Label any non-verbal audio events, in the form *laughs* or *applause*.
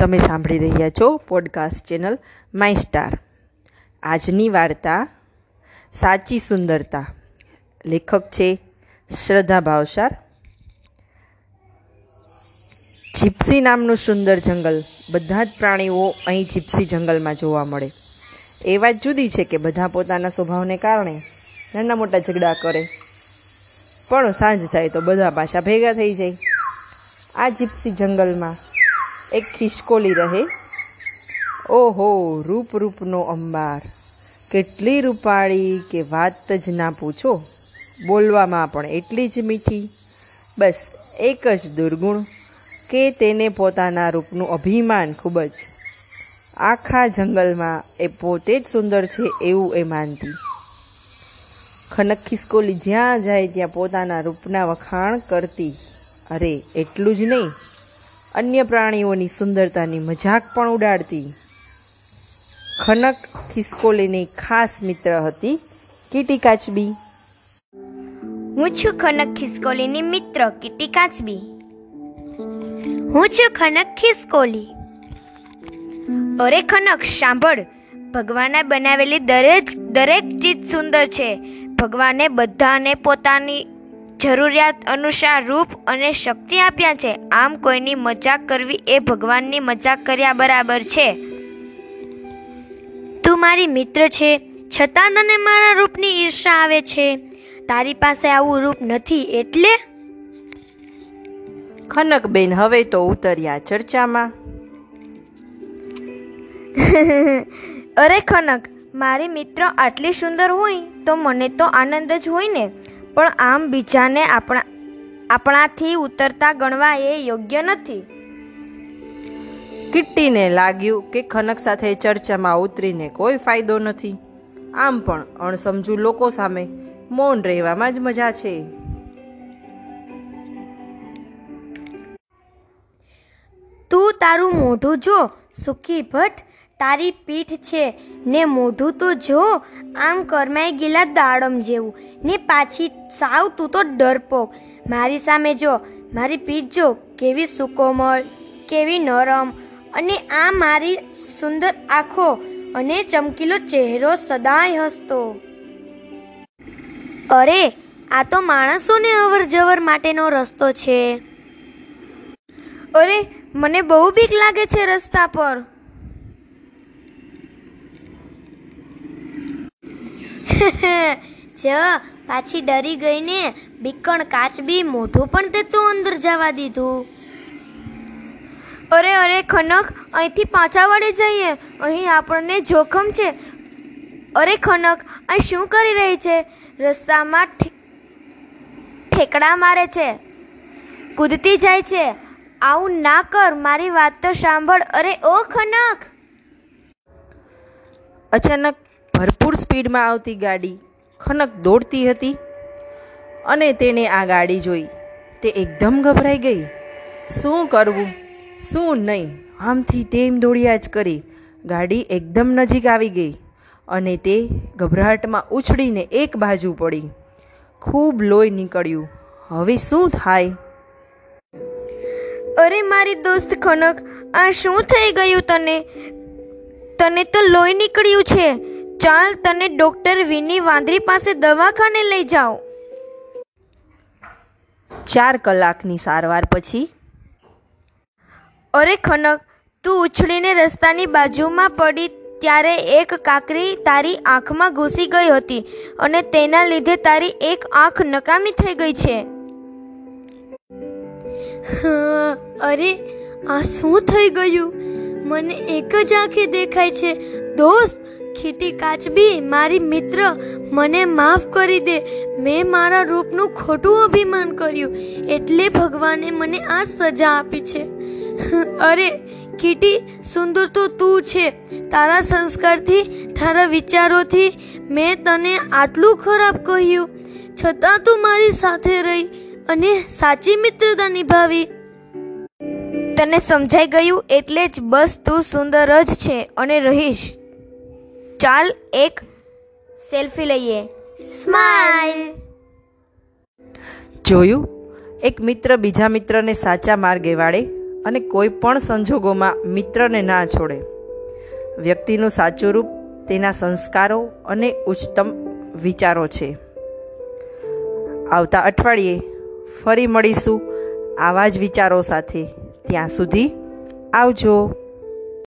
તમે સાંભળી રહ્યા છો પોડકાસ્ટ ચેનલ માય સ્ટાર આજની વાર્તા સાચી સુંદરતા. લેખક છે શ્રદ્ધા ભાવસાર. જીપ્સી નામનું સુંદર જંગલ. બધા જ પ્રાણીઓ અહીં જીપ્સી જંગલમાં જોવા મળે. એ વાત જુદી છે કે બધા પોતાના સ્વભાવને કારણે નાના મોટા ઝઘડા કરે. પણ સાંજ થાય તો બધા પાછા ભેગા થઈ જાય. આ જીપ્સી જંગલમાં એક ખિસકોલી રહે. ઓહો રૂપ રૂપનો અંબાર. કેટલી રૂપાળી કે વાત જ ના પૂછો. બોલવામાં પણ એટલી જ મીઠી. બસ એક જ દુર્ગુણ કે તેને પોતાના રૂપનું અભિમાન ખૂબ જ. આખા જંગલમાં એ પોતે જ સુંદર છે એવું એ માનતી. ખનક ખિસકોલી જ્યાં જાય ત્યાં પોતાના રૂપના વખાણ કરતી. અરે, એટલું જ નહીં. અન્ય પ્રાણીઓની સુંદરતાની મજાક પણ ઉડાડતી. ખનક ખિસકોલીની ખાસ મિત્ર હતી કીટી કાચબી. હું છું ખનક ખિસકોલીની મિત્ર કીટી કાચબી. હું છું ખનક ખિસકોલી. અરે ખનક, સાંભળ. ભગવાને બનાવેલી દરેક દરેક ચીજ સુંદર છે. ભગવાને બધાને પોતાની જરૂરિયાત અનુસાર રૂપ અને શક્તિ આપ્યા છે. આમ કોઈની મજાક કરવી એ ભગવાનની મજાક કર્યા બરાબર છે. તું મારી મિત્ર છે છતાં તને મારા રૂપની ઈર્ષા આવે છે. તારી પાસે આવું રૂપ નથી એટલે? ખનકબેન હવે તો ઉતર્યા ચર્ચામાં. અરે ખનક મારી મિત્ર આટલી સુંદર હોય તો મને તો આનંદ જ હોય ને. પણ આમ બીજાને આપણા આપણાથી ઉતરતા ગણવા એ યોગ્ય નથી. કિટ્ટીને લાગ્યું કે ખનક સાથે ચર્ચામાં ઉતરીને કોઈ ફાયદો નથી. આમ પણ અણસમજુ લોકો સામે મૌન રહેવામાં જ મજા છે. તું તારું મોઢું જો સુખી ભટ્ટ તારી પીઠ છે. ને મોઢું તો જો, આમ કરમાઈ ગયેલા દાડમ જેવું. ને પાછી સાવ તું તો ડરપોક. મારી સામે જો, મારી પીઠ જો, કેવી સુકોમળ, કેવી નરમ, અને આ મારી સુંદર આંખો અને ચમકીલો ચહેરો સદાય હસતો. અરે, આ તો માણસોને અવર જવર માટેનો રસ્તો છે. અરે, મને બહુ બીક લાગે છે રસ્તા પર. *laughs* જ પાછી ડરી ગઈ ને બીકણ કાચબી મોઢું પણ તે તો અંદર જવા દીધું. અરે અરે ખનક અહીંથી પાછા વળી જઈએ. અહીં આપણને જોખમ છે. અરે ખનક અહીં શું કરી રહી છે? રસ્તામાં ઠેકડા મારે છે. કૂદતી જાય છે. આવું ના કર મારી વાત તો સાંભળ. અરે ઓ ખનક! અચાનક ભરપૂર સ્પીડમાં આવતી ગાડી ખનક દોડતી હતી અને તેણે આ ગાડી જોઈ. તે એકદમ ગભરાઈ ગઈ. શું કરવું? શું નહીં? આમથી તેમ દોડ્યા જ કરી ગાડી એકદમ નજીક આવી ગઈ અને તે ગભરાટમાં ઉછળીને એક બાજુ પડી. ખૂબ લોહી નીકળ્યું. હવે શું થાય? અરે મારી દોસ્ત ખનક, આ શું થઈ ગયું તને? તને તો લોહી નીકળ્યું છે. ચાલ તને ડોક્ટર વિની વાંદરી પાસે દવાખાને લઈ જાઓ ચાર કલાકની સારવાર પછી? અરે ખનક તું ઉછળીને રસ્તાની બાજુમાં પડી ત્યારે એક કાકરી તારી આંખમાં ઘૂસી ગઈ હતી અને તેના લીધે તારી એક આંખ નકામી થઈ ગઈ છે. અરે આ શું થઈ ગયું? મને એક જ આંખે દેખાય છે. દોસ્ત ખીટી કાચબી, મારી મિત્ર, મને માફ કરી દે. મેં મારા રૂપનું ખોટું અભિમાન કર્યું. એટલે ભગવાને મને આ સજા આપી છે. અરે કીટી સુંદર તો તું છે. તારા સંસ્કારથી, તારા વિચારોથી મેં તને આટલું ખરાબ કહ્યું. છતાં તું મારી સાથે રહી અને સાચી મિત્રતા નિભાવી. તને સમજાઈ ગયું એટલે જ બસ તું સુંદર જ છે અને રહીશ. ચાલ એક સેલ્ફી લઈએ. સ્માઈલ. જોયું? એક મિત્ર બીજા મિત્રને સાચા માર્ગે વાળે અને કોઈ પણ સંજોગોમાં મિત્રને ના છોડે. વ્યક્તિનું સાચું રૂપ તેના સંસ્કારો અને ઉચ્ચતમ વિચારો છે. આવતા અઠવાડિયે ફરી મળીશું આવા જ વિચારો સાથે. ત્યાં સુધી આવજો.